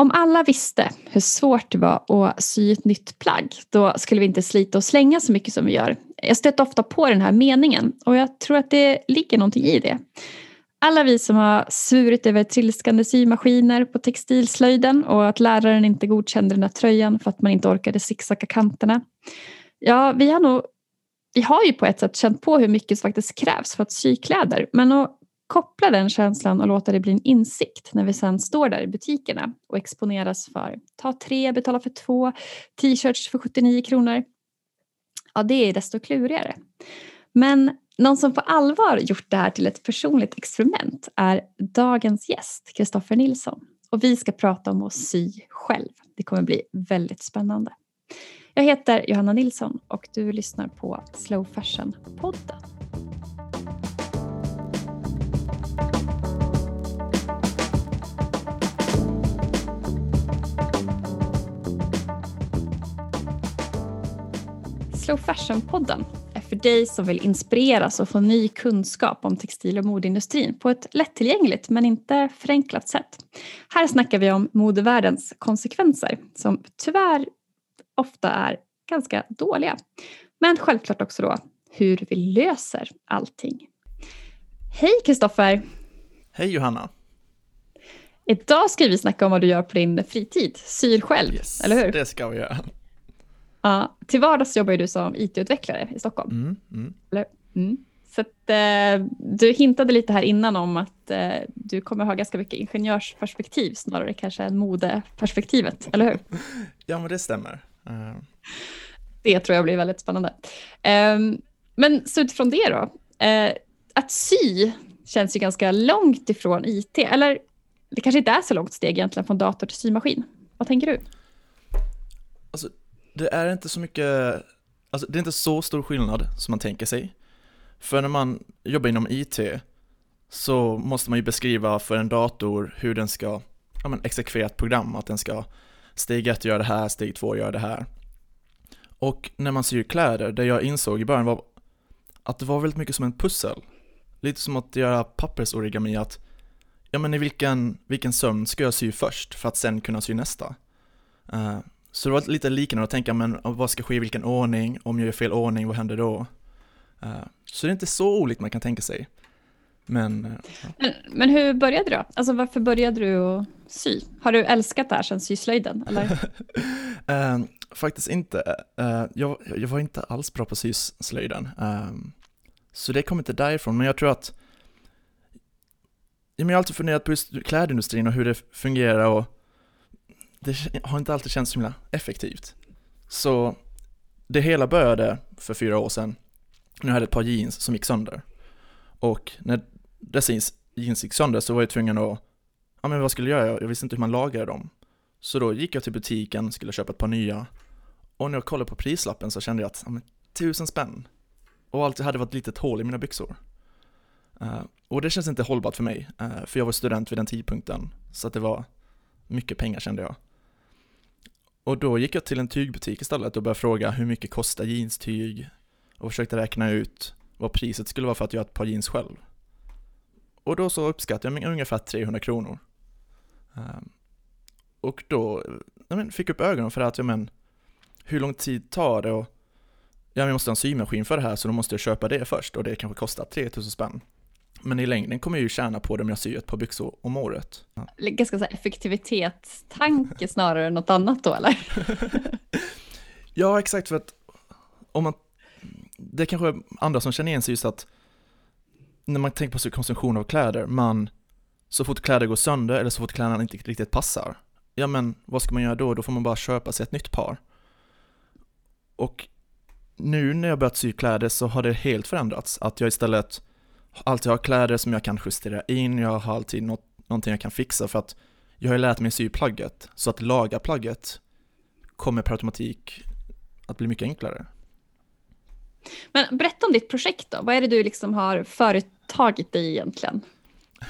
Om alla visste hur svårt det var att sy ett nytt plagg, då skulle vi inte slita och slänga så mycket som vi gör. Jag stöter ofta på den här meningen och jag tror att det ligger någonting i det. Alla vi som har svurit över trilskande symaskiner på textilslöjden och att läraren inte godkände den där tröjan för att man inte orkade zigzacka kanterna. Ja, vi har nog vi har ju på ett sätt känt på hur mycket som faktiskt krävs för att sy kläder, men att koppla den känslan och låta det bli en insikt när vi sen står där i butikerna och exponeras för ta tre, betala för två, t-shirts för 79 kronor. Ja, det är desto klurigare. Men någon som på allvar gjort det här till ett personligt experiment är dagens gäst, Kristoffer Nilsson. Och vi ska prata om att sy själv. Det kommer bli väldigt spännande. Jag heter Johanna Nilsson och du lyssnar på Slow Fashion-podden. Slow Fashion-podden är för dig som vill inspireras och få ny kunskap om textil och modeindustrin på ett lättillgängligt men inte förenklat sätt. Här snackar vi om modevärldens konsekvenser som tyvärr ofta är ganska dåliga. Men självklart också då hur vi löser allting. Hej Kristoffer! Hej Johanna! Idag ska vi snacka om vad du gör på din fritid, syr själv, yes, eller hur? det ska vi göra. Ja, till vardags jobbar du som IT-utvecklare i Stockholm. Mm, mm. Eller? Mm. Så att, eh, du hintade lite här innan om att eh, du kommer ha ganska mycket ingenjörsperspektiv snarare kanske än modeperspektivet, eller hur? Ja, men det stämmer. Uh. Det tror jag blir väldigt spännande. Eh, men så utifrån det då, eh, att sy känns ju ganska långt ifrån IT, eller det kanske inte är så långt steg egentligen från dator till symaskin. Vad tänker du? Det är inte så mycket, alltså det är inte så stor skillnad som man tänker sig. För när man jobbar inom IT så måste man ju beskriva för en dator hur den ska ja, men exekvera ett program, att den ska steg ett göra det här, steg två göra det här. Och när man syr kläder, det jag insåg i början var att det var väldigt mycket som en pussel. Lite som att göra pappersorigami, att ja men i vilken, vilken sömn ska jag sy först för att sen kunna sy nästa? Uh, så det var lite liknande att tänka, men vad ska ske i vilken ordning? Om jag gör fel ordning, vad händer då? Uh, så det är inte så olikt man kan tänka sig. Men, uh, men, men, hur började du då? Alltså varför började du att sy? Har du älskat det här sedan syslöjden, eller? uh, faktiskt inte. jag, jag var inte alls bra på syslöjden. så det kom inte därifrån, men jag tror att jag har alltid funderat på just klädindustrin och hur det fungerar och det har inte alltid känts så himla effektivt. Så det hela började för fyra år sedan. Nu hade jag ett par jeans som gick sönder. Och när dessa jeans gick sönder så var jag tvungen att, ja men vad skulle jag göra? Jag visste inte hur man lagade dem. Så då gick jag till butiken, skulle köpa ett par nya. Och när jag kollade på prislappen så kände jag att, ja men tusen spänn. Och allt hade var ett litet hål i mina byxor. Uh, och det känns inte hållbart för mig, uh, för jag var student vid den tidpunkten. Så att det var mycket pengar kände jag. Och då gick jag till en tygbutik istället och började fråga hur mycket kostar jeanstyg och försökte räkna ut vad priset skulle vara för att göra ett par jeans själv. Och då så uppskattade jag ungefär 300 kronor. Ehm, och då jag men, fick jag upp ögonen för att, jag men, hur lång tid tar det och ja, jag måste ha en symaskin för det här så då måste jag köpa det först och det kanske kostar 3000 spänn. Men i längden kommer jag ju tjäna på det om jag syr ett par byxor om året. Ja. Ganska så här effektivitetstanke snarare än något annat då eller? ja, exakt för att om man, det är kanske andra som känner igen sig just att när man tänker på sin konsumtion av kläder, man, så fort kläder går sönder eller så fort kläderna inte riktigt passar, ja men vad ska man göra då? Då får man bara köpa sig ett nytt par. Och nu när jag börjat sy kläder så har det helt förändrats, att jag istället alltid har kläder som jag kan justera in, jag har alltid något, någonting jag kan fixa för att jag har lärt mig sy plagget, så att laga plagget kommer per automatik att bli mycket enklare. Men berätta om ditt projekt då, vad är det du liksom har företagit dig egentligen?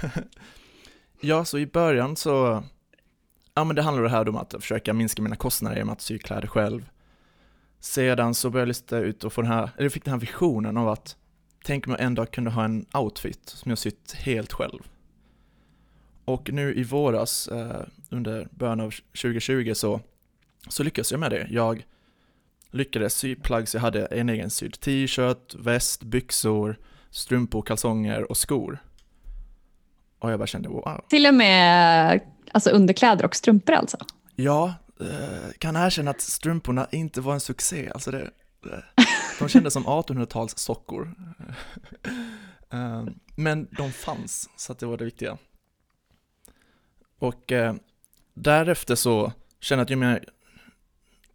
ja, så i början så, ja men det handlar det här om att försöka minska mina kostnader genom att sy kläder själv. Sedan så började jag lista ut och få den här, eller fick den här visionen av att tänk om jag en dag kunde ha en outfit som jag sytt helt själv. Och nu i våras, eh, under början av 2020, så, så lyckades jag med det. Jag lyckades sy plagg så jag hade en egen sydd t-shirt, väst, byxor, strumpor, kalsonger och skor. Och jag bara kände wow. Till och med alltså underkläder och strumpor alltså? Ja, eh, kan erkänna att strumporna inte var en succé. Alltså det, de kändes som 1800-tals sockor. Eh, men de fanns, så att det var det viktiga. Och eh, därefter så kände jag att jag menar,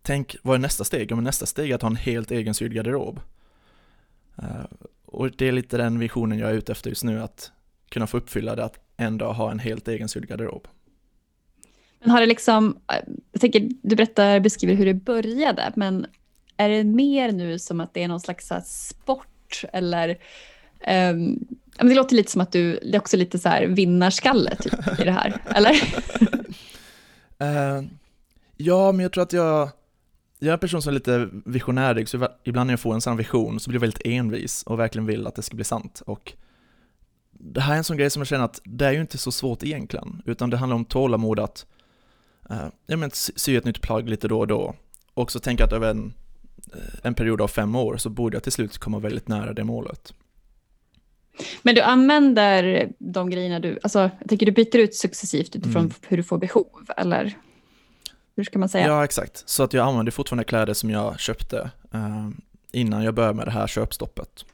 tänk vad är nästa steg? Men nästa steg är att ha en helt egen sydd garderob. Eh, och det är lite den visionen jag är ute efter just nu, att kunna få uppfylla det, att en dag ha en helt egen sydd garderob. Men har det liksom, jag tänker, du berättar, beskriver hur det började, men är det mer nu som att det är någon slags sport eller um, det låter lite som att du, det är också lite så här vinnarskalle typ, i det här, eller? uh, ja, men jag tror att jag, jag är en person som är lite visionärig, så ibland när jag får en sån vision så blir jag väldigt envis och verkligen vill att det ska bli sant. Och det här är en sån grej som jag känner att det är ju inte så svårt egentligen, utan det handlar om tålamod att uh, ja, men, sy ett nytt plagg lite då och då. Och så tänka att över en, en period av fem år så borde jag till slut komma väldigt nära det målet. Men du använder de grejerna du, alltså jag tänker du byter ut successivt utifrån mm. hur du får behov, eller? Hur ska man säga? Ja, exakt. Så att jag använder fortfarande kläder som jag köpte eh, innan jag började med det här köpstoppet.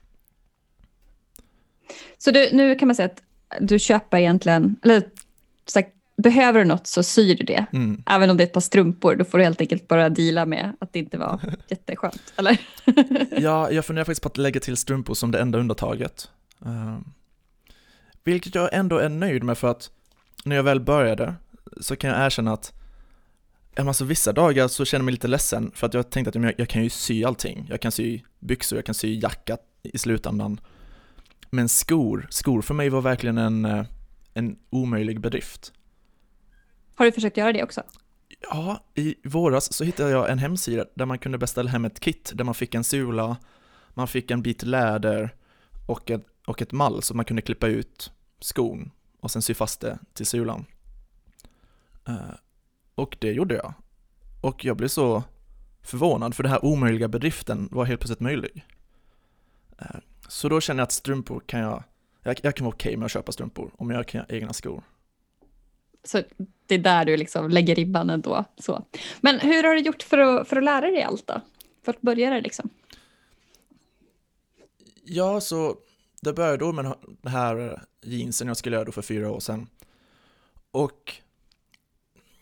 Så du, nu kan man säga att du köper egentligen, eller så här, behöver du något så syr du det. Mm. Även om det är ett par strumpor, då får du helt enkelt bara deala med att det inte var jätteskönt, eller? ja, jag funderar faktiskt på att lägga till strumpor som det enda undantaget. Uh, vilket jag ändå är nöjd med för att när jag väl började så kan jag erkänna att Alltså vissa dagar så känner jag mig lite ledsen för att jag tänkte att jag, jag kan ju sy allting. Jag kan sy byxor, jag kan sy jacka i slutändan. Men skor, skor för mig var verkligen en, eh, en omöjlig bedrift. Har du försökt göra det också? Ja, i våras så hittade jag en hemsida där man kunde beställa hem ett kit där man fick en sula, man fick en bit läder och ett, och ett mall så man kunde klippa ut skon och sen sy fast det till sulan. Eh, och det gjorde jag. Och jag blev så förvånad för den här omöjliga bedriften var helt plötsligt möjlig. Eh, så då känner jag att strumpor kan jag, jag, jag kan vara okej okay med att köpa strumpor om jag kan göra egna skor. Så det är där du liksom lägger ribban ändå. Så. Men hur har du gjort för att, för att lära dig allt då? För att börja det liksom? Ja, så det började då med den här jeansen jag skulle göra då för fyra år sedan. Och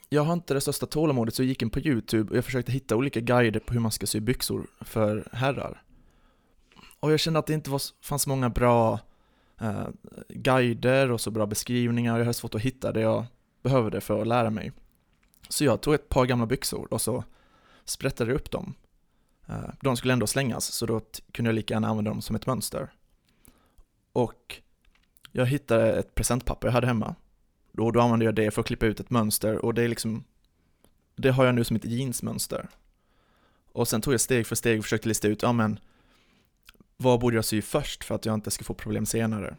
jag har inte det största tålamodet så jag gick in på YouTube och jag försökte hitta olika guider på hur man ska sy byxor för herrar. Och jag kände att det inte var, fanns många bra eh, guider och så bra beskrivningar. Jag hade svårt att hitta det jag behövde för att lära mig. Så jag tog ett par gamla byxor och så sprättade jag upp dem eh, de skulle ändå slängas, så då kunde jag lika gärna använda dem som ett mönster. Och jag hittade ett presentpapper jag hade hemma. Då, då använde jag det för att klippa ut ett mönster och det är liksom, det har jag nu som ett jeansmönster. Och sen tog jag steg för steg och försökte lista ut, ja men, vad borde jag sy först för att jag inte ska få problem senare?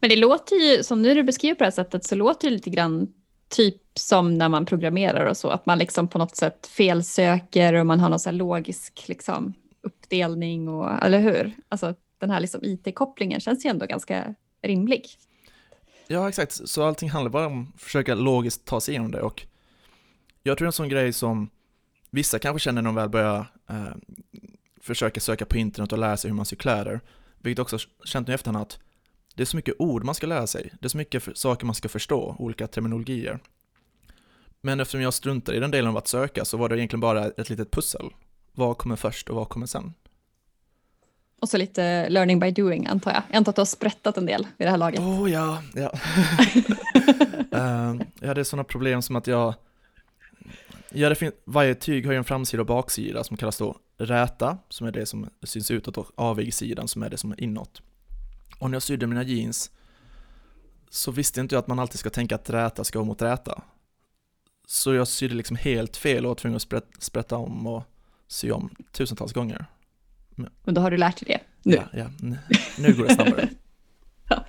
Men det låter ju, som nu du beskriver på det här sättet, så låter det lite grann typ som när man programmerar och så, att man liksom på något sätt felsöker och man har någon så logisk liksom, uppdelning, och, eller hur? Alltså den här liksom IT-kopplingen känns ju ändå ganska rimlig. Ja, exakt. Så allting handlar bara om att försöka logiskt ta sig igenom det och jag tror en sån grej som vissa kanske känner när de väl börjar eh, försöka söka på internet och lära sig hur man syr kläder, vilket också känt nu i efterhand att det är så mycket ord man ska lära sig, det är så mycket saker man ska förstå, olika terminologier. Men eftersom jag struntar i den delen av att söka så var det egentligen bara ett litet pussel. Vad kommer först och vad kommer sen? Och så lite learning by doing antar jag. Jag antar att du har sprättat en del vid det här laget. Oh ja, ja. uh, jag hade sådana problem som att jag, ja, det fin- varje tyg har ju en framsida och baksida som kallas då räta, som är det som syns utåt och avigsidan som är det som är inåt. Och när jag sydde mina jeans så visste inte jag att man alltid ska tänka att räta ska gå mot räta. Så jag sydde liksom helt fel och var tvungen att sprätt, sprätta om och sy om tusentals gånger. Men då har du lärt dig det nu? Ja, ja. nu går det snabbare. ja.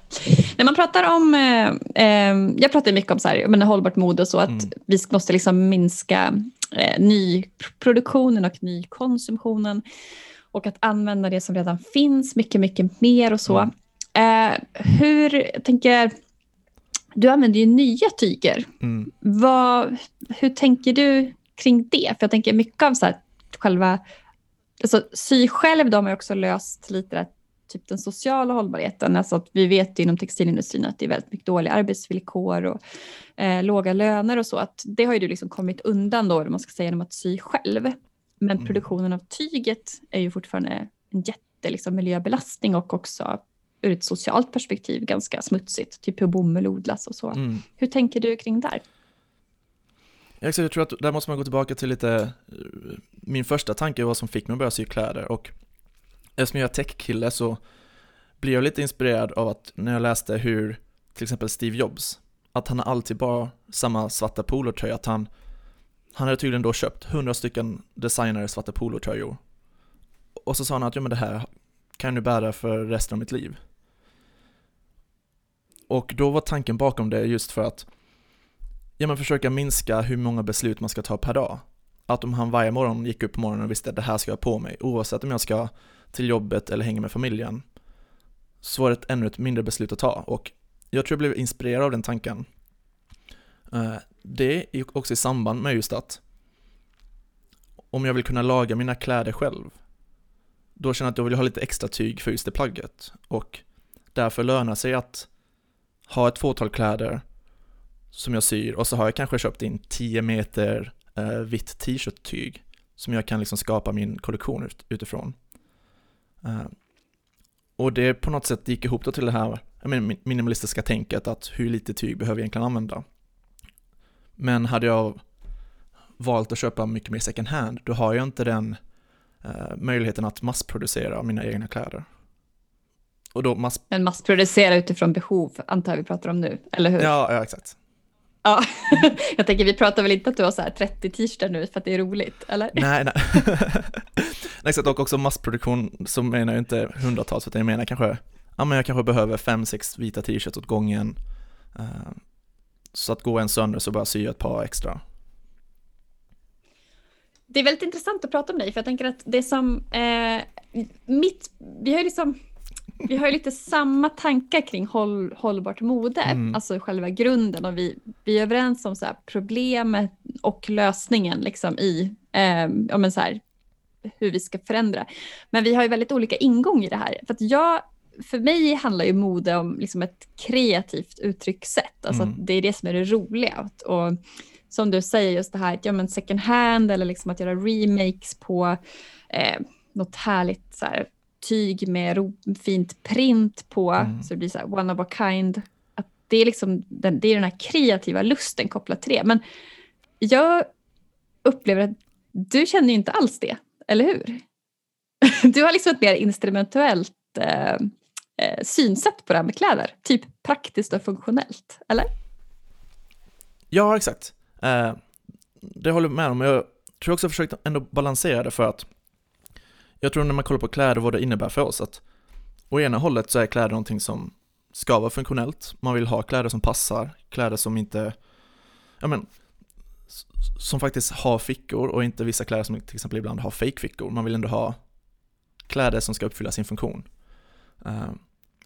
När man pratar om, eh, eh, jag pratar mycket om så här, men hållbart mode och så, att mm. vi måste liksom minska eh, nyproduktionen och nykonsumtionen och att använda det som redan finns mycket, mycket mer och så. Mm. Eh, hur, jag tänker, du använder ju nya tyger. Mm. Vad, hur tänker du kring det? För jag tänker mycket av så här, själva, alltså sy själv, de har också löst lite det typ den sociala hållbarheten. Alltså att vi vet inom textilindustrin att det är väldigt mycket dåliga arbetsvillkor och eh, låga löner och så. Att det har ju du liksom kommit undan då, man ska säga, genom att sy själv. Men mm. produktionen av tyget är ju fortfarande en jätte liksom, miljöbelastning och också ur ett socialt perspektiv ganska smutsigt. Typ hur bomull odlas och så. Mm. Hur tänker du kring där? Jag tror att där måste man gå tillbaka till lite, eh, min första tanke vad som fick mig att börja sy kläder och eftersom jag är tech-kille så blir jag lite inspirerad av att när jag läste hur till exempel Steve Jobs, att han alltid bara samma svarta polotröja, att han, han hade tydligen då köpt hundra stycken designade svarta polotröjor. Och så sa han att ja men det här kan jag nu bära för resten av mitt liv. Och då var tanken bakom det just för att ja, men försöka minska hur många beslut man ska ta per dag. Att om han varje morgon gick upp på morgonen och visste att det här ska jag på mig, oavsett om jag ska till jobbet eller hänga med familjen, så var det ett ännu ett mindre beslut att ta. Och jag tror jag blev inspirerad av den tanken. Eh, det är också i samband med just att om jag vill kunna laga mina kläder själv, då känner jag att jag vill ha lite extra tyg för just det plagget. Och därför lönar sig att ha ett fåtal kläder som jag syr och så har jag kanske köpt in 10 meter eh, vitt t-shirt-tyg som jag kan liksom skapa min kollektion ut, utifrån. Eh, och det på något sätt gick ihop då till det här menar, minimalistiska tänket att hur lite tyg behöver jag egentligen använda. Men hade jag valt att köpa mycket mer second hand, då har jag inte den eh, möjligheten att massproducera mina egna kläder. Och då mass... Men massproducera utifrån behov, antar jag vi pratar om nu, eller hur? Ja, ja exakt. Ja, jag tänker vi pratar väl inte att du har så här 30 t-shirtar nu för att det är roligt, eller? Nej, nej. exakt, och också massproduktion så menar jag inte hundratals, utan jag menar kanske, ja men jag kanske behöver fem, sex vita t-shirts åt gången. Uh, så att gå en sönder så bara sy ett par extra. Det är väldigt intressant att prata om dig, för jag tänker att det som, eh, mitt, vi har ju liksom vi har ju lite samma tankar kring håll, hållbart mode, mm. alltså själva grunden och vi, vi är överens om så problemet och lösningen liksom i eh, ja, men så här, hur vi ska förändra. Men vi har ju väldigt olika ingång i det här. För, att jag, för mig handlar ju mode om liksom ett kreativt uttryckssätt, alltså mm. det är det som är det roliga. Och, som du säger, just det här ja, men second hand eller liksom att göra remakes på eh, något härligt så här, tyg med fint print på, mm. så det blir så här one of a kind. Att det, är liksom den, det är den här kreativa lusten kopplat till det. Men jag upplever att du känner ju inte alls det, eller hur? Du har liksom ett mer instrumentellt eh, eh, synsätt på det här med kläder. Typ praktiskt och funktionellt, eller? Ja, exakt. Eh, det håller jag med om. Jag tror också jag försökt ändå balansera det för att jag tror när man kollar på kläder vad det innebär för oss att å ena hållet så är kläder någonting som ska vara funktionellt. Man vill ha kläder som passar, kläder som inte, ja men, som faktiskt har fickor och inte vissa kläder som till exempel ibland har fake-fickor. Man vill ändå ha kläder som ska uppfylla sin funktion. Uh,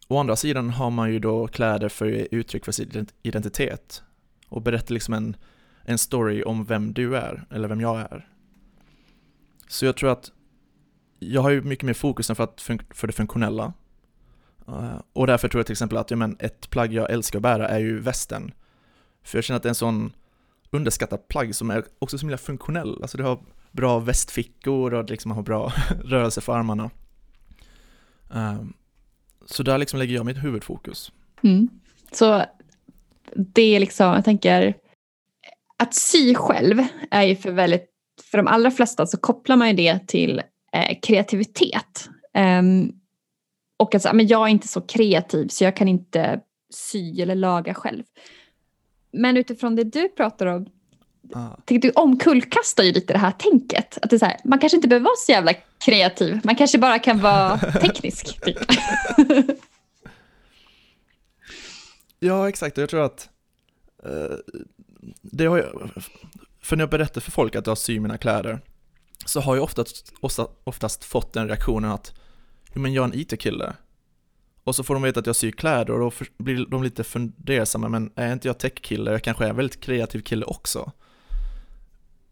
å andra sidan har man ju då kläder för uttryck för sin identitet och berättar liksom en, en story om vem du är, eller vem jag är. Så jag tror att jag har ju mycket mer fokus för, att, för det funktionella. Uh, och därför tror jag till exempel att ja, men ett plagg jag älskar att bära är ju västen. För jag känner att det är en sån underskattad plagg som är också så himla funktionell. Alltså det har bra västfickor och liksom har bra rörelse för armarna. Eh, så där liksom lägger jag mitt huvudfokus. Mm. Så det är liksom, jag tänker, att sy själv är ju för väldigt, för de allra flesta så kopplar man ju det till eh, kreativitet. Um, och alltså, men jag är inte så kreativ så jag kan inte sy eller laga själv. Men utifrån det du pratar om, ah. du omkullkastar ju lite det här tänket. Att det är så här, man kanske inte behöver vara så jävla kreativ, man kanske bara kan vara teknisk. Typ. Ja, exakt. Jag tror att eh, det har jag, för när jag berättar för folk att jag syr mina kläder så har jag oftast, oftast fått den reaktionen att jo, men jag är en IT-kille. Och så får de veta att jag syr kläder och då blir de lite fundersamma, men är inte jag tech-kille? Jag kanske är en väldigt kreativ kille också.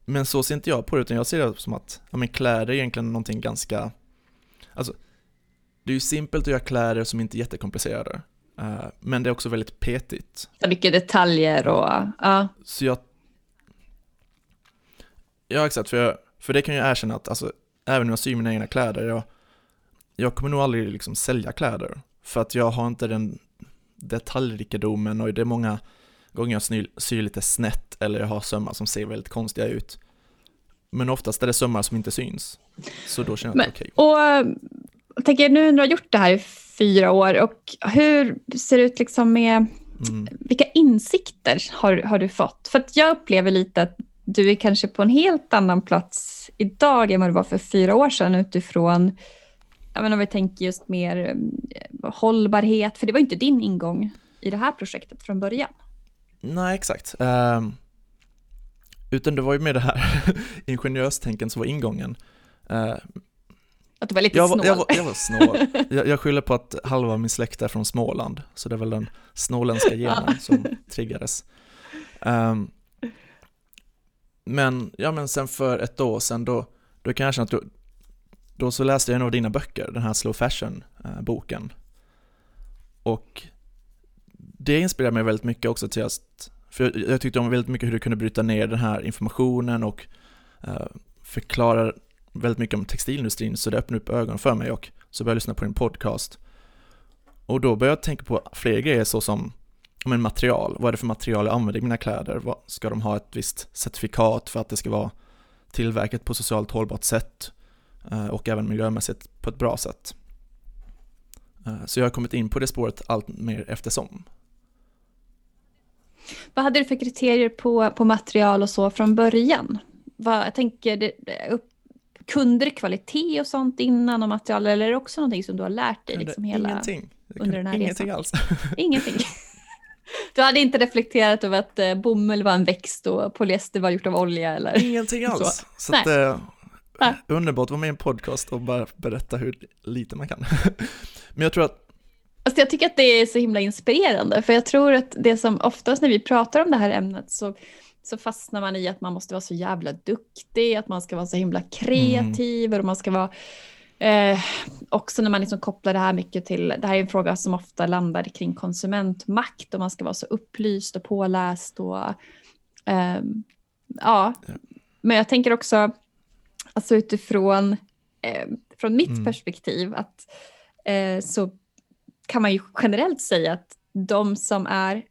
Men så ser inte jag på det, utan jag ser det som att ja, men kläder är egentligen någonting ganska, alltså det är ju simpelt att göra kläder som inte är jättekomplicerade. Uh, men det är också väldigt petigt. Så mycket detaljer och, ja. Så jag... Ja, exakt, för, jag, för det kan jag erkänna att, alltså, även om jag syr mina egna kläder, jag, jag kommer nog aldrig liksom sälja kläder. För att jag har inte den detaljrikedomen och det är många gånger jag syr, syr lite snett eller jag har sömmar som ser väldigt konstiga ut. Men oftast är det sömmar som inte syns. Så då känner jag att det är okej. Okay. Och jag tänker nu när du har gjort det här i fyra år, och hur ser det ut liksom med mm. vilka insikter har, har du fått? För att jag upplever lite att du är kanske på en helt annan plats idag än vad du var för fyra år sedan utifrån, jag menar, om vi tänker just mer eh, hållbarhet, för det var inte din ingång i det här projektet från början. Nej, exakt. Um, utan det var ju med det här ingenjörstänken som var ingången. Uh, att du var lite jag snål? Jag var, jag var snål. Jag, jag skyller på att halva min släkt är från Småland, så det är väl den snåländska genen som triggades. Um, men, ja men sen för ett år sedan då, då kan jag känna att då, då så läste jag en av dina böcker, den här Slow Fashion-boken. Eh, och det inspirerade mig väldigt mycket också till att, för jag, jag tyckte om väldigt mycket hur du kunde bryta ner den här informationen och eh, förklara väldigt mycket om textilindustrin så det öppnade upp ögonen för mig och så började jag lyssna på din podcast. Och då började jag tänka på fler grejer såsom men material, vad är det för material jag använder i mina kläder? Ska de ha ett visst certifikat för att det ska vara tillverkat på socialt hållbart sätt eh, och även miljömässigt på ett bra sätt? Eh, så jag har kommit in på det spåret allt mer eftersom. Vad hade du för kriterier på, på material och så från början? Vad, jag tänker, det, upp, kunde du kvalitet och sånt innan och material eller är det också någonting som du har lärt dig liksom hela, ingenting. under den här ingenting resan? alls. ingenting. Du hade inte reflekterat över att eh, bomull var en växt och polyester var gjort av olja eller? Ingenting alls. Så, så att, eh, underbart att vara med i en podcast och bara berätta hur lite man kan. Men jag tror att Alltså jag tycker att det är så himla inspirerande, för jag tror att det som oftast när vi pratar om det här ämnet så så fastnar man i att man måste vara så jävla duktig, att man ska vara så himla kreativ mm. och man ska vara eh, också när man liksom kopplar det här mycket till, det här är en fråga som ofta landar kring konsumentmakt och man ska vara så upplyst och påläst och eh, ja, men jag tänker också alltså utifrån eh, från mitt mm. perspektiv att eh, så kan man ju generellt säga att de som är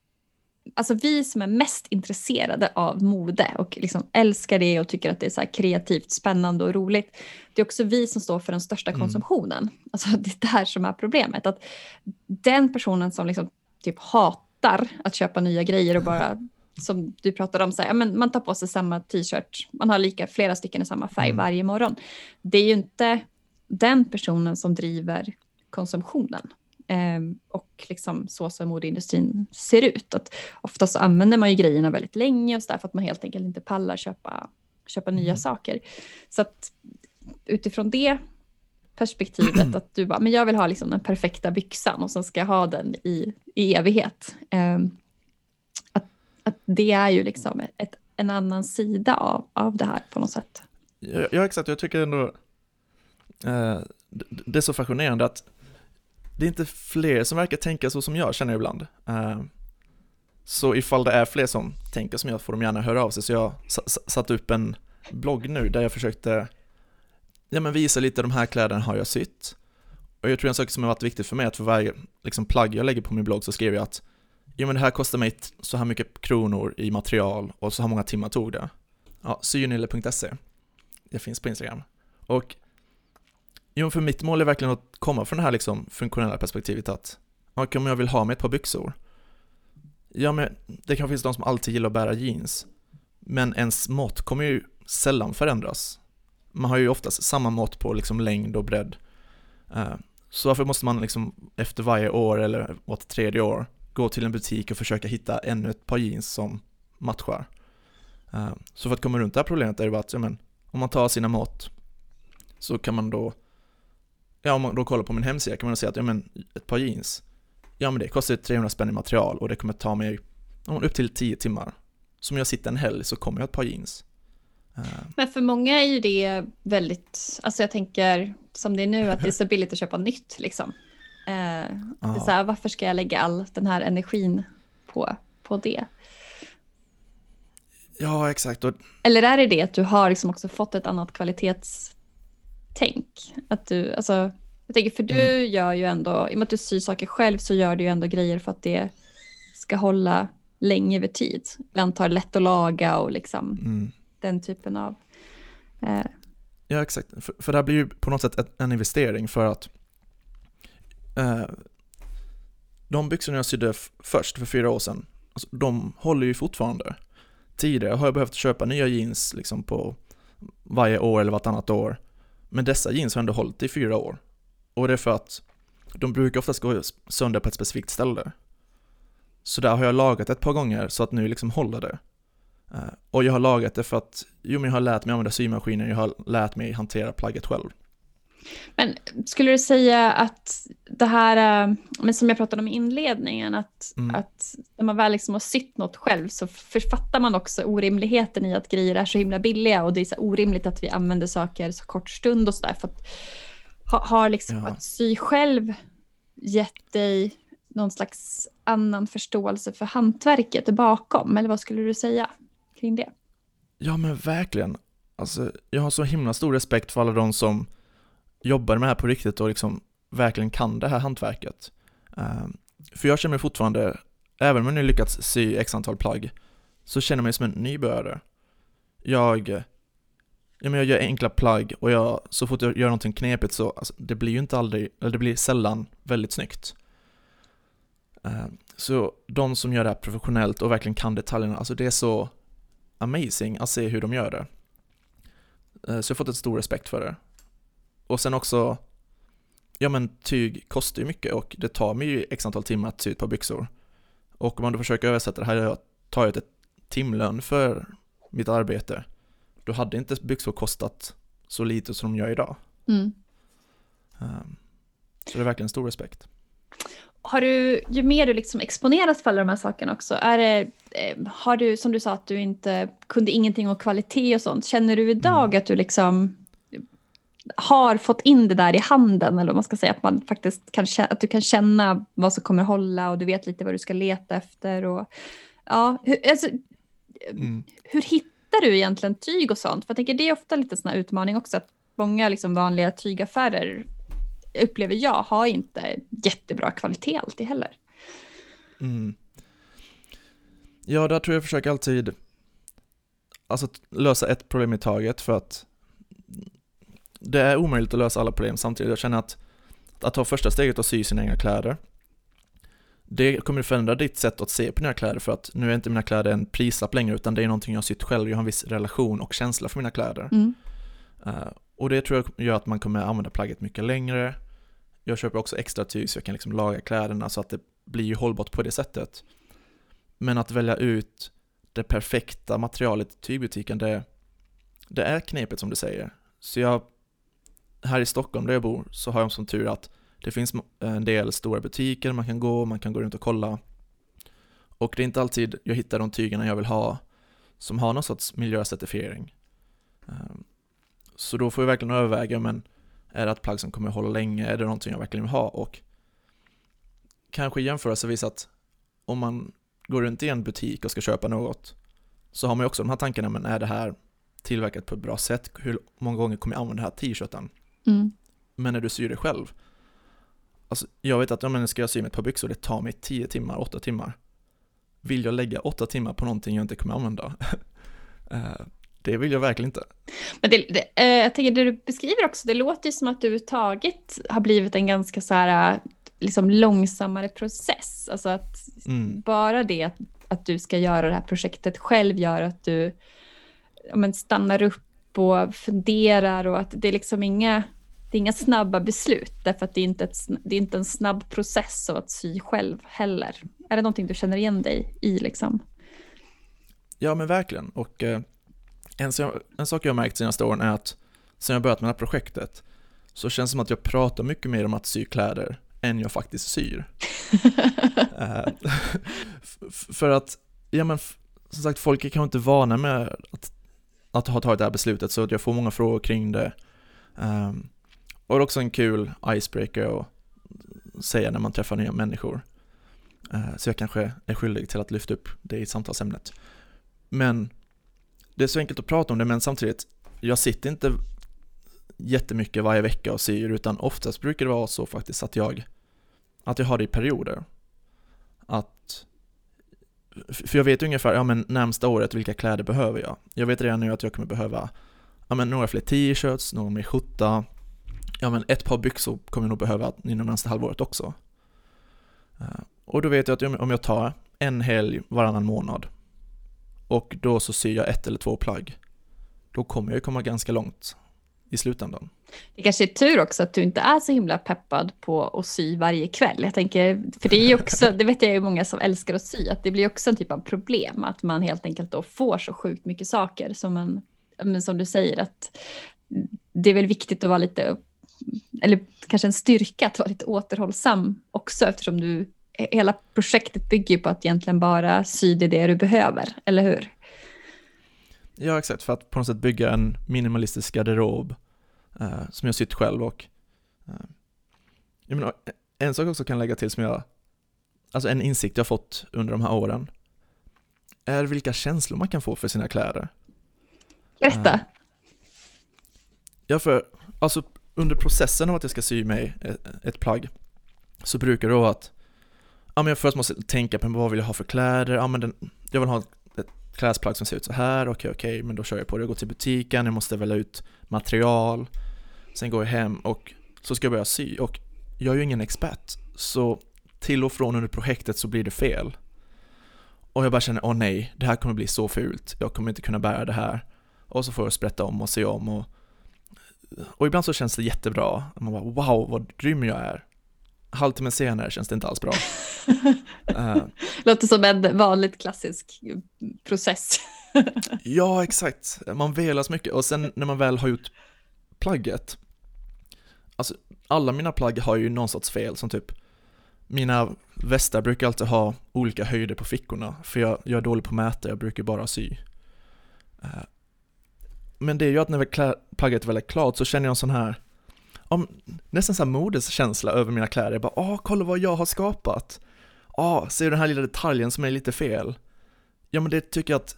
alltså vi som är mest intresserade av mode och liksom älskar det och tycker att det är så kreativt, spännande och roligt. Det är också vi som står för den största mm. konsumtionen. Alltså det är det här som är problemet. Att den personen som liksom typ hatar att köpa nya grejer och bara som du pratade om, så här, men man tar på sig samma t-shirt, man har lika flera stycken i samma färg mm. varje morgon. Det är ju inte den personen som driver konsumtionen. Um, och liksom så som modeindustrin ser ut. Att ofta så använder man ju grejerna väldigt länge och så där för att man helt enkelt inte pallar köpa, köpa nya mm. saker. Så att utifrån det perspektivet att du bara, men jag vill ha liksom den perfekta byxan och sen ska jag ha den i, i evighet. Um, att, att det är ju liksom ett, en annan sida av, av det här på något sätt. Ja, ja exakt. Jag tycker ändå eh, det är så fascinerande att det är inte fler som verkar tänka så som jag känner ibland. Uh, så ifall det är fler som tänker som jag får de gärna höra av sig. Så jag satt upp en blogg nu där jag försökte ja, men visa lite de här kläderna har jag sytt. Och jag tror en sak som har varit viktigt för mig att för varje liksom, plagg jag lägger på min blogg så skriver jag att ja, men det här kostar mig så här mycket kronor i material och så här många timmar tog det. Ja, synille.se. Det finns på Instagram. Och Jo, för mitt mål är verkligen att komma från det här liksom funktionella perspektivet att okay, om jag vill ha mig ett par byxor, ja men det kan finnas de som alltid gillar att bära jeans, men ens mått kommer ju sällan förändras. Man har ju oftast samma mått på liksom längd och bredd. Eh, så varför måste man liksom efter varje år eller vart tredje år gå till en butik och försöka hitta ännu ett par jeans som matchar. Eh, så för att komma runt det här problemet är det bara att, ja, men, om man tar sina mått så kan man då, ja om man då kollar på min hemsida kan man säga att, ja men ett par jeans, ja men det kostar 300 spänn i material och det kommer ta mig ja, upp till 10 timmar. Så om jag sitter en helg så kommer jag ett par jeans. Uh. Men för många är ju det väldigt, alltså jag tänker som det är nu att det är så billigt att köpa nytt liksom. Det är så här, varför ska jag lägga all den här energin på, på det? Ja, exakt. Och... Eller är det det att du har liksom också fått ett annat kvalitetstänk? Att du, alltså, jag tänker för du mm. gör ju ändå, i och med att du syr saker själv så gör du ju ändå grejer för att det ska hålla länge över tid. Ibland tar lätt att laga och liksom mm. den typen av... Eh. Ja, exakt. För, för det här blir ju på något sätt ett, en investering för att eh, de byxorna jag sydde först för fyra år sedan, alltså, de håller ju fortfarande tidigare har jag behövt köpa nya jeans liksom på varje år eller vartannat år. Men dessa jeans har ändå hållit i fyra år. Och det är för att de brukar oftast gå sönder på ett specifikt ställe. Så där har jag lagat ett par gånger så att nu liksom håller det. Eh, och jag har lagat det för att, jo men jag har lärt mig använda symaskinen, jag har lärt mig hantera plagget själv. Men skulle du säga att det här, äh, men som jag pratade om i inledningen, att, mm. att när man väl liksom har sytt något själv så författar man också orimligheten i att grejer är så himla billiga och det är så orimligt att vi använder saker så kort stund och sådär. ha, har liksom ja. att sy själv gett dig någon slags annan förståelse för hantverket bakom, eller vad skulle du säga kring det? Ja men verkligen. Alltså, jag har så himla stor respekt för alla de som jobbar med det här på riktigt och liksom verkligen kan det här hantverket. Ehm, för jag känner mig fortfarande, även om jag nu lyckats sy x antal plagg, så känner jag mig som en nybörjare. Jag, ja, men jag gör enkla plagg och jag, så fort jag gör någonting knepigt så, alltså, det blir ju inte aldrig, eller det blir sällan väldigt snyggt. Ehm, så de som gör det här professionellt och verkligen kan detaljerna, alltså det är så amazing att se hur de gör det. Ehm, så jag har fått ett stor respekt för det. Och sen också, ja men tyg kostar ju mycket och det tar mig ju x antal timmar att sy ett par byxor. Och om man då försöker översätta det här, tar jag ett timlön för mitt arbete, då hade inte byxor kostat så lite som de gör idag. Mm. Um, så det är verkligen stor respekt. Har du, ju mer du liksom exponeras för alla de här sakerna också, är det, eh, har du, som du sa att du inte kunde ingenting om kvalitet och sånt, känner du idag mm. att du liksom har fått in det där i handen, eller vad man ska säga, att, man faktiskt kan, att du kan känna vad som kommer hålla och du vet lite vad du ska leta efter. Och, ja, hur, alltså, mm. hur hittar du egentligen tyg och sånt? För jag tänker det är ofta lite sån utmaning också, att många liksom vanliga tygaffärer upplever jag har inte jättebra kvalitet alltid heller. Mm. Ja, där tror jag försöker alltid alltså, lösa ett problem i taget för att det är omöjligt att lösa alla problem samtidigt. Jag känner att att ta första steget och sy sina egna kläder, det kommer förändra ditt sätt att se på dina kläder för att nu är inte mina kläder en prislapp längre utan det är någonting jag har sytt själv, jag har en viss relation och känsla för mina kläder. Mm. Uh, och det tror jag gör att man kommer använda plagget mycket längre. Jag köper också extra tyg så jag kan liksom laga kläderna så att det blir hållbart på det sättet. Men att välja ut det perfekta materialet i tygbutiken, det, det är knepet som du säger. Så jag här i Stockholm där jag bor så har jag som tur att det finns en del stora butiker man kan gå, man kan gå runt och kolla. Och det är inte alltid jag hittar de tygerna jag vill ha som har någon sorts miljöcertifiering. Ehm, så då får jag verkligen överväga, men är det ett plagg som kommer hålla länge? Är det någonting jag verkligen vill ha? Och kanske jämförelsevis att om man går runt i en butik och ska köpa något så har man ju också de här tankarna, men är det här tillverkat på ett bra sätt? Hur många gånger kommer jag använda den här t-shirten? Mm. Men när du syr det själv, alltså jag vet att ja, men ska jag sy med ett par byxor, det tar mig 10 timmar, 8 timmar. Vill jag lägga 8 timmar på någonting jag inte kommer använda? Eh, det vill jag verkligen inte. Men det, det, eh, jag tänker det du beskriver också, det låter ju som att du överhuvudtaget har blivit en ganska så här, liksom långsammare process. Alltså att mm. bara det att, att du ska göra det här projektet själv gör att du men stannar upp och funderar och att det är liksom inga det är inga snabba beslut, därför att det är inte, ett, det är inte en snabb process av att sy själv heller. Är det någonting du känner igen dig i liksom? Ja men verkligen och eh, en, en sak jag har märkt senaste åren är att sen jag börjat med det här projektet så känns det som att jag pratar mycket mer om att sy kläder än jag faktiskt syr. Eh, för att, ja men som sagt, folk är kanske inte vana med att, att ha tagit det här beslutet så jag får många frågor kring det. Um, och det är också en kul icebreaker att säga när man träffar nya människor. Eh, så jag kanske är skyldig till att lyfta upp det i samtalsämnet. Men det är så enkelt att prata om det men samtidigt, jag sitter inte jättemycket varje vecka och syr utan oftast brukar det vara så faktiskt att jag att jag har det i perioder. Att för jag vet ungefär, ja men närmsta året, vilka kläder behöver jag? Jag vet redan nu att jag kommer behöva ja, men några fler t-shirts, några mer skjorta, ja men ett par byxor kommer jag nog behöva inom nästa halvåret också. Eh, och då vet jag att om jag tar en helg varannan månad och då så syr jag ett eller två plagg, då kommer jag komma ganska långt i slutändan. Det kanske är tur också att du inte är så himla peppad på att sy varje kväll. Jag tänker, för det är ju också, det vet jag ju många som älskar att sy, att det blir också en typ av problem att man helt enkelt då får så sjukt mycket saker som man, men som du säger att det är väl viktigt att vara lite, eller kanske en styrka att vara lite återhållsam också eftersom du, hela projektet bygger på att egentligen bara sy det, det du behöver, eller hur? Ja, exakt, för att på något sätt bygga en minimalistisk garderob eh, som jag sytt själv och eh, jag menar, en sak också kan lägga till som jag, alltså en insikt jag fått under de här åren, är vilka känslor man kan få för sina kläder. Berätta. Eh, ja, för alltså under processen av att jag ska sy mig ett, ett plagg så brukar det vara att ja, men jag först måste tänka på vad vill jag ha för kläder, ja, men den, jag vill ha ett klädesplagg som ser ut så här, okej okay, okej, okay, men då kör jag på det, jag går till butiken, jag måste välja ut material, Sen går jag hem och så ska jag börja sy. Och jag är ju ingen expert så till och från under projektet så blir det fel. Och jag bara känner, åh nej, det här kommer bli så fult, jag kommer inte kunna bära det här. Och så får jag sprätta om och se om och, och ibland så känns det jättebra. Man bara, wow vad grym jag är. Halvtimme senare känns det inte alls bra. uh, Låter som en vanligt klassisk process. ja, exakt. Man velas mycket och sen när man väl har gjort plagget alltså alla mina plagg har ju någon sorts fel som typ mina västar brukar alltid ha olika höjder på fickorna för jag, jag är dålig på att mäta, jag brukar bara sy. Eh, men det är ju att när plagget väl är klart så känner jag en sån här om, nästan sån här modeskänsla över mina kläder. Jag bara åh, kolla vad jag har skapat. Åh, ser du den här lilla detaljen som är lite fel? Ja men det tycker jag att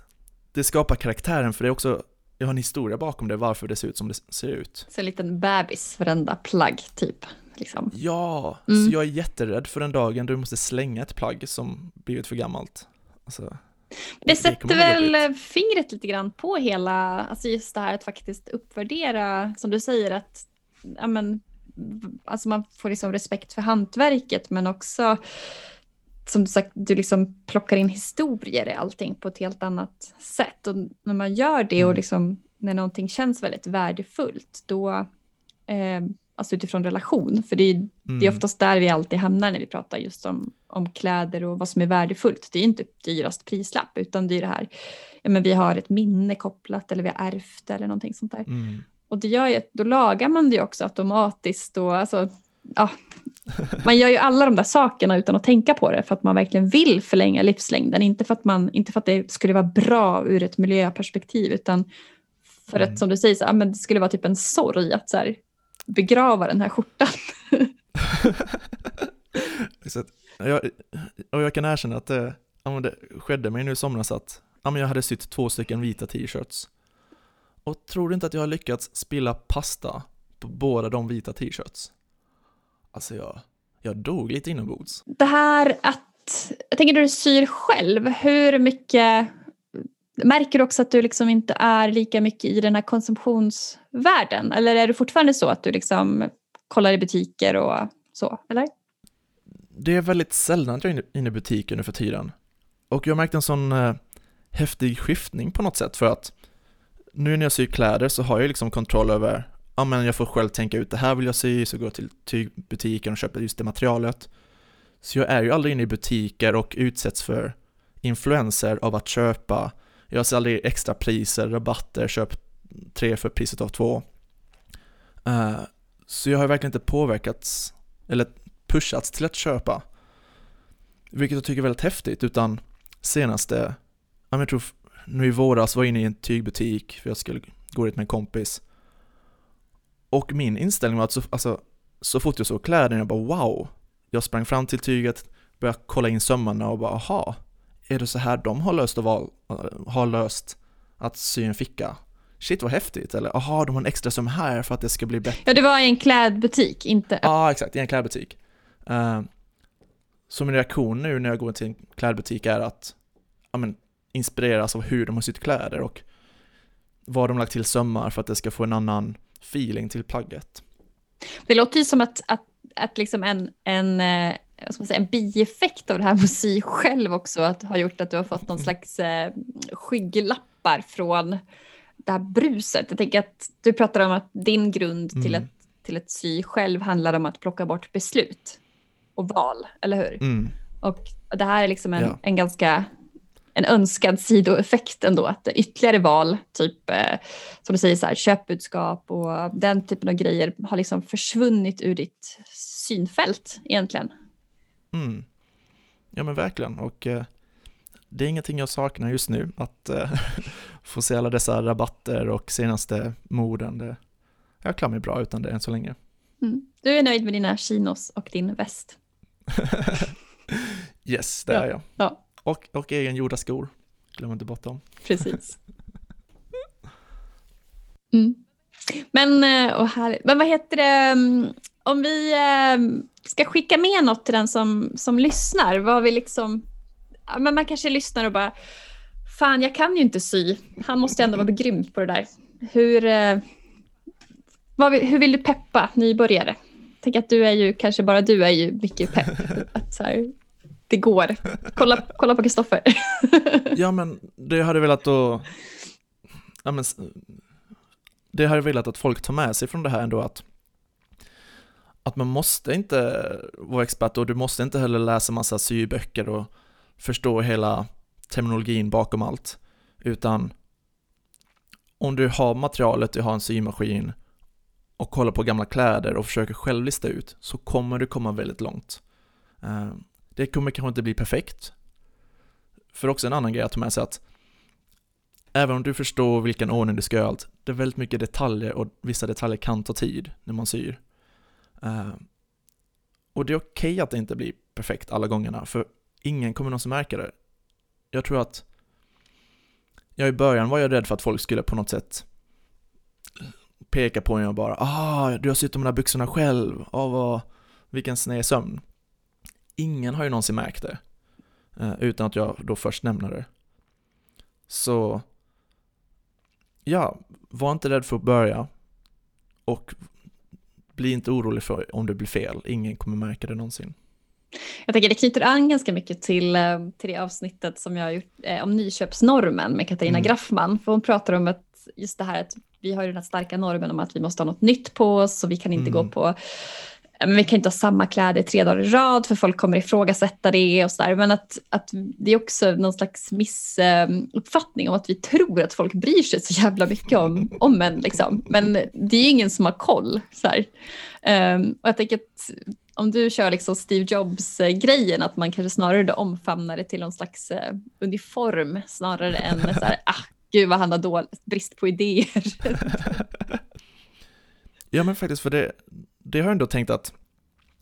det skapar karaktären för det är också jag har en historia bakom det, varför det ser ut som det ser ut. Så en liten bebis varenda plagg, typ? Liksom. Ja, mm. så jag är jätterädd för den dagen då du måste slänga ett plagg som blivit för gammalt. Alltså, det, det sätter väl fingret lite grann på hela, alltså just det här att faktiskt uppvärdera, som du säger, att ja, men, alltså man får liksom respekt för hantverket, men också som du sagt, du liksom plockar in historier i allting på ett helt annat sätt. Och när man gör det och mm. liksom, när någonting känns väldigt värdefullt, då, eh, alltså utifrån relation, för det är, mm. det är mm. oftast där vi alltid hamnar när vi pratar just om, om kläder och vad som är värdefullt. Det är inte dyrast prislapp, utan det är det här, ja, men vi har ett minne kopplat eller vi har ärvt eller någonting sånt där. Mm. Och det gör ju att då lagar man det också automatiskt och alltså, ja, man gör ju alla de där sakerna utan att tänka på det för att man verkligen vill förlänga livslängden. Inte för att, man, inte för att det skulle vara bra ur ett miljöperspektiv utan för mm. att som du säger, så, ja, men det skulle vara typ en sorg att så här, begrava den här skjortan. jag, och jag kan erkänna att det, ja, det skedde mig nu i somras att ja, jag hade sytt två stycken vita t-shirts. Och tror du inte att jag har lyckats spilla pasta på båda de vita t-shirts? Alltså jag, jag dog lite inombords. Det här att, jag tänker när du syr själv, hur mycket Märker du också att du liksom inte är lika mycket i den här konsumtionsvärlden? Eller är det fortfarande så att du liksom kollar i butiker och så, eller? Det är väldigt sällan att jag är inne i butiker nu för tiden. Och jag har märkt en sån eh, häftig skiftning på något sätt för att nu när jag syr kläder så har jag liksom kontroll över ja men jag får själv tänka ut det här vill jag sy, så går jag till tygbutiken och köper just det materialet. Så jag är ju aldrig inne i butiker och utsätts för influenser av att köpa. Jag säljer extra priser, rabatter, köp tre för priset av två. Uh, så jag har verkligen inte påverkats, eller pushats till att köpa. Vilket jag tycker är väldigt häftigt, utan senaste, jag tror nu i våras var jag inne i en tygbutik för jag skulle gå dit med en kompis. Och min inställning var att så, alltså, så fort jag såg kläderna, jag bara wow. Jag sprang fram till tyget, började kolla in sömmarna och bara aha, är det så här de har löst, val, har löst att sy en ficka? Shit vad häftigt, eller aha, de har en extra söm här för att det ska bli bättre. Ja, det var i en klädbutik, inte... Ja, ah, exakt, i en klädbutik. Uh, så min reaktion nu när jag går till en klädbutik är att ja, men, inspireras av hur de har sytt kläder och vad de lagt till sömmar för att det ska få en annan feeling till plagget. Det låter ju som att, att, att liksom en, en, eh, vad ska man säga, en bieffekt av det här med att sy själv också att har gjort att du har fått någon slags eh, skygglappar från det här bruset. Jag tänker att du pratar om att din grund till, mm. att, till att sy själv handlar om att plocka bort beslut och val, eller hur? Mm. Och det här är liksom en, ja. en ganska en önskad sidoeffekt ändå, att ytterligare val, typ eh, som du säger, så här, köpbudskap och den typen av grejer har liksom försvunnit ur ditt synfält egentligen. Mm. Ja men verkligen, och eh, det är ingenting jag saknar just nu, att eh, få se alla dessa rabatter och senaste moden. Det, jag klarar mig bra utan det än så länge. Mm. Du är nöjd med dina chinos och din väst? yes, det ja. är jag. Ja. Och, och egengjorda skor. Glöm inte bort dem. Precis. Mm. Men, eh, och här, men vad heter det, mm, om vi eh, ska skicka med något till den som, som lyssnar, vad vi liksom, men man kanske lyssnar och bara, fan jag kan ju inte sy, han måste ändå vara grym på det där. Hur, eh, vill, hur vill du peppa nybörjare? Tänk att du är ju, kanske bara du är ju mycket pepp. Att så här, det går. Kolla, kolla på Kristoffer. ja, men det hade velat att... Ja, men, det hade velat att folk tar med sig från det här ändå att att man måste inte vara expert och du måste inte heller läsa massa syböcker och förstå hela terminologin bakom allt, utan om du har materialet, du har en symaskin och kollar på gamla kläder och försöker själv lista ut så kommer du komma väldigt långt. Eh, det kommer kanske inte bli perfekt. För också en annan grej att ta med sig att även om du förstår vilken ordning du ska göra allt, det är väldigt mycket detaljer och vissa detaljer kan ta tid när man syr. Uh, och det är okej okay att det inte blir perfekt alla gångerna, för ingen kommer någonsin märka det. Jag tror att, ja i början var jag rädd för att folk skulle på något sätt peka på mig och bara ah, du har sytt de där byxorna själv, ah, vad, vilken sned sömn ingen har ju någonsin märkt det. Eh, utan att jag då först nämner det. Så, ja, var inte rädd för att börja. Och bli inte orolig för om det blir fel. Ingen kommer märka det någonsin. Jag tänker det knyter an ganska mycket till, eh, till det avsnittet som jag har gjort eh, om nyköpsnormen med Katarina mm. Graffman. För hon pratar om att just det här att vi har ju den här starka normen om att vi måste ha något nytt på oss och vi kan inte mm. gå på men vi kan inte ha samma kläder tre dagar i rad för folk kommer ifrågasätta det och sådär. Men att, att det är också någon slags missuppfattning om att vi tror att folk bryr sig så jävla mycket om, om en. Liksom. Men det är ju ingen som har koll. Så um, ehm, och jag tänker att om du kör liksom Steve Jobs-grejen, att man kanske snarare omfamnar det till någon slags uh, uniform snarare än så här, ah, gud vad han har dåligt, brist på idéer. ja men faktiskt, för det, det har jag ändå tänkt att,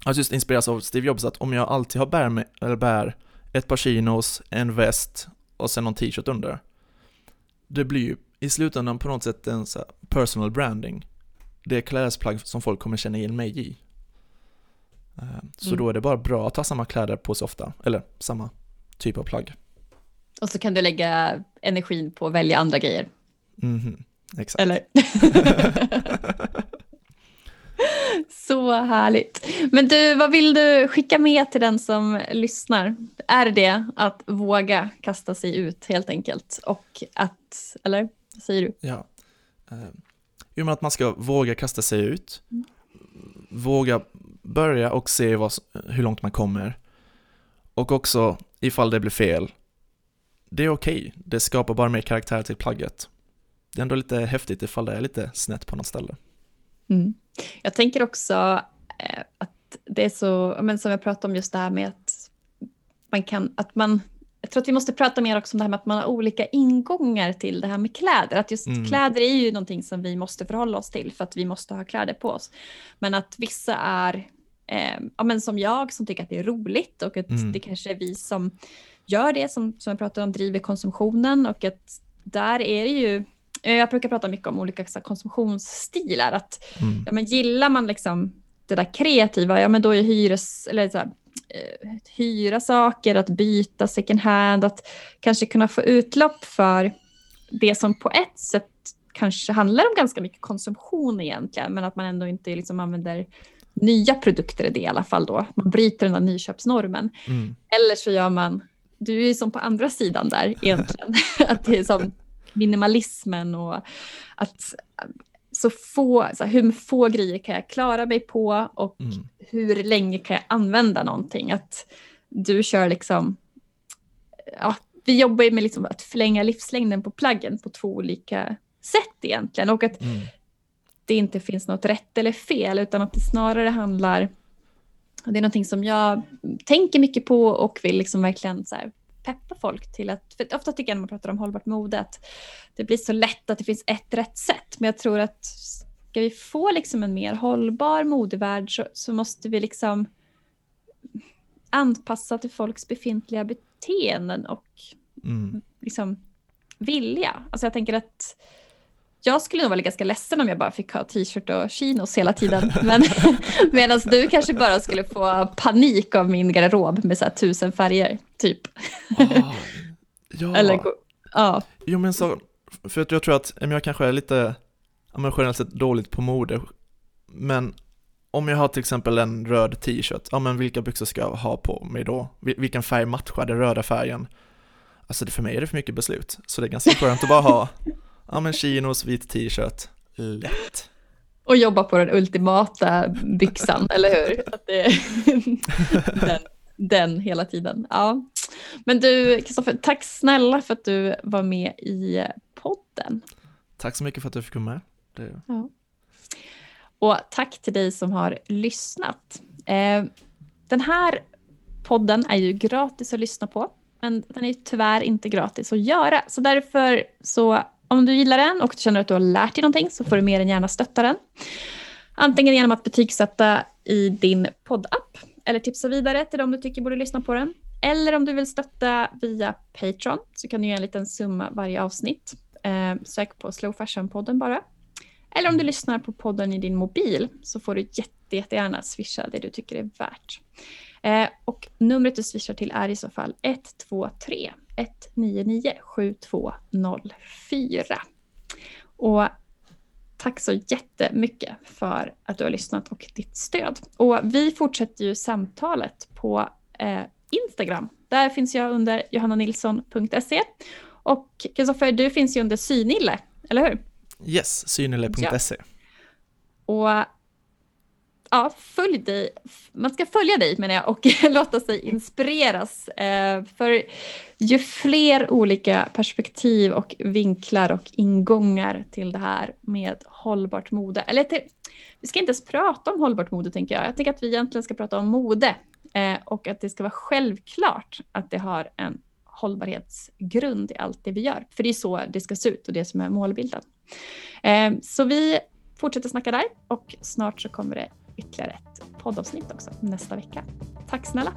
alltså just inspireras av Steve Jobs, att om jag alltid har bär, med, eller bär ett par chinos, en väst och sen någon t-shirt under, det blir ju i slutändan på något sätt en så personal branding. Det är klädesplagg som folk kommer känna igen mig i. Eh, så mm. då är det bara bra att ha samma kläder på sig ofta, eller samma typ av plagg. Och så kan du lägga energin på att välja andra grejer. Mhm, exakt. Eller? Så härligt. Men du, vad vill du skicka med till den som lyssnar? Är det att våga kasta sig ut helt enkelt? Och att, eller vad säger du? Ja. Eh, jo, men att man ska våga kasta sig ut. Mm. Våga börja och se vad, hur långt man kommer. Och också ifall det blir fel, det är okej. Okay. Det skapar bara mer karaktär till plagget. Det är ändå lite häftigt ifall det är lite snett på något ställe. Mm. Jag tänker också eh, att det är så, men som jag pratade om just det här med att man kan, att man jag tror att vi måste prata mer också om det här med att man har olika ingångar till det här med kläder. Att just mm. kläder är ju någonting som vi måste förhålla oss till för att vi måste ha kläder på oss. Men att vissa är, eh, ja, men som jag, som tycker att det är roligt och att mm. det kanske är vi som gör det, som, som jag pratade om, driver konsumtionen och att där är det ju, jag brukar prata mycket om olika konsumtionsstilar, att mm. ja, men gillar man liksom det där kreativa, ja men då är hyres, eller så här, eh, hyra saker, att byta second hand, att kanske kunna få utlopp för det som på ett sätt kanske handlar om ganska mycket konsumtion egentligen, men att man ändå inte liksom använder nya produkter i det i alla fall då. Man bryter den här nyköpsnormen. Mm. Eller så gör man, du är som på andra sidan där egentligen, att det är som minimalismen och att så få, så hur få grejer kan jag klara mig på och mm. hur länge kan jag använda någonting? Att du kör liksom, ja, vi jobbar ju med liksom att förlänga livslängden på plaggen på två olika sätt egentligen och att mm. det inte finns något rätt eller fel utan att det snarare handlar, det är någonting som jag tänker mycket på och vill liksom verkligen så peppa folk till att, för ofta tycker jag när man pratar om hållbart mode att det blir så lätt att det finns ett rätt sätt, men jag tror att ska vi få liksom en mer hållbar modevärld så, så måste vi liksom anpassa till folks befintliga beteenden och mm. liksom vilja. Alltså jag tänker att jag skulle nog vara ganska ledsen om jag bara fick ha t-shirt och chinos hela tiden. Men medan du kanske bara skulle få panik av min garderob med så tusen färger, typ. Oh, ja. Eller, ja. Jo men så, för att jag tror att jag kanske är lite, generellt sett dåligt på mode. Men om jag har till exempel en röd t-shirt, ja men vilka byxor ska jag ha på mig då? Vilken färg matchar den röda färgen? Alltså för mig är det för mycket beslut, så det är ganska skönt att bara ha Ja men chinos, vit t-shirt, lätt. Och jobba på den ultimata byxan, eller hur? Att det är den, den hela tiden. Ja. Men du, Kristoffer, tack snälla för att du var med i podden. Tack så mycket för att du fick komma med. Det... Ja. Och tack till dig som har lyssnat. Eh, den här podden är ju gratis att lyssna på, men den är tyvärr inte gratis att göra. Så därför så om du gillar den och du känner att du har lärt dig någonting så får du mer än gärna stötta den. Antingen genom att betygsätta i din poddapp eller tipsa vidare till dem du tycker borde lyssna på den. Eller om du vill stötta via Patreon så kan du ge en liten summa varje avsnitt. Eh, sök på Slow Fashion-podden bara. Eller om du lyssnar på podden i din mobil så får du jätte, jättegärna swisha det du tycker är värt. Eh, och numret du swishar till är i så fall 123 199 7204. Och tack så jättemycket för att du har lyssnat och ditt stöd. Och vi fortsätter ju samtalet på eh, Instagram. Där finns jag under johannanilsson.se. Och Kristoffer, du finns ju under Synille, eller hur? Yes, synille.se. Ja. Och ja, följ dig. Man ska följa dig menar jag och låta sig inspireras. Eh, för ju fler olika perspektiv och vinklar och ingångar till det här med hållbart mode, eller till, vi ska inte ens prata om hållbart mode tänker jag. Jag tänker att vi egentligen ska prata om mode eh, och att det ska vara självklart att det har en hållbarhetsgrund i allt det vi gör. För det är så det ska se ut och det som är målbilden. Eh, så vi fortsätter snacka där och snart så kommer det ytterligare ett poddavsnitt också nästa vecka. Tack snälla!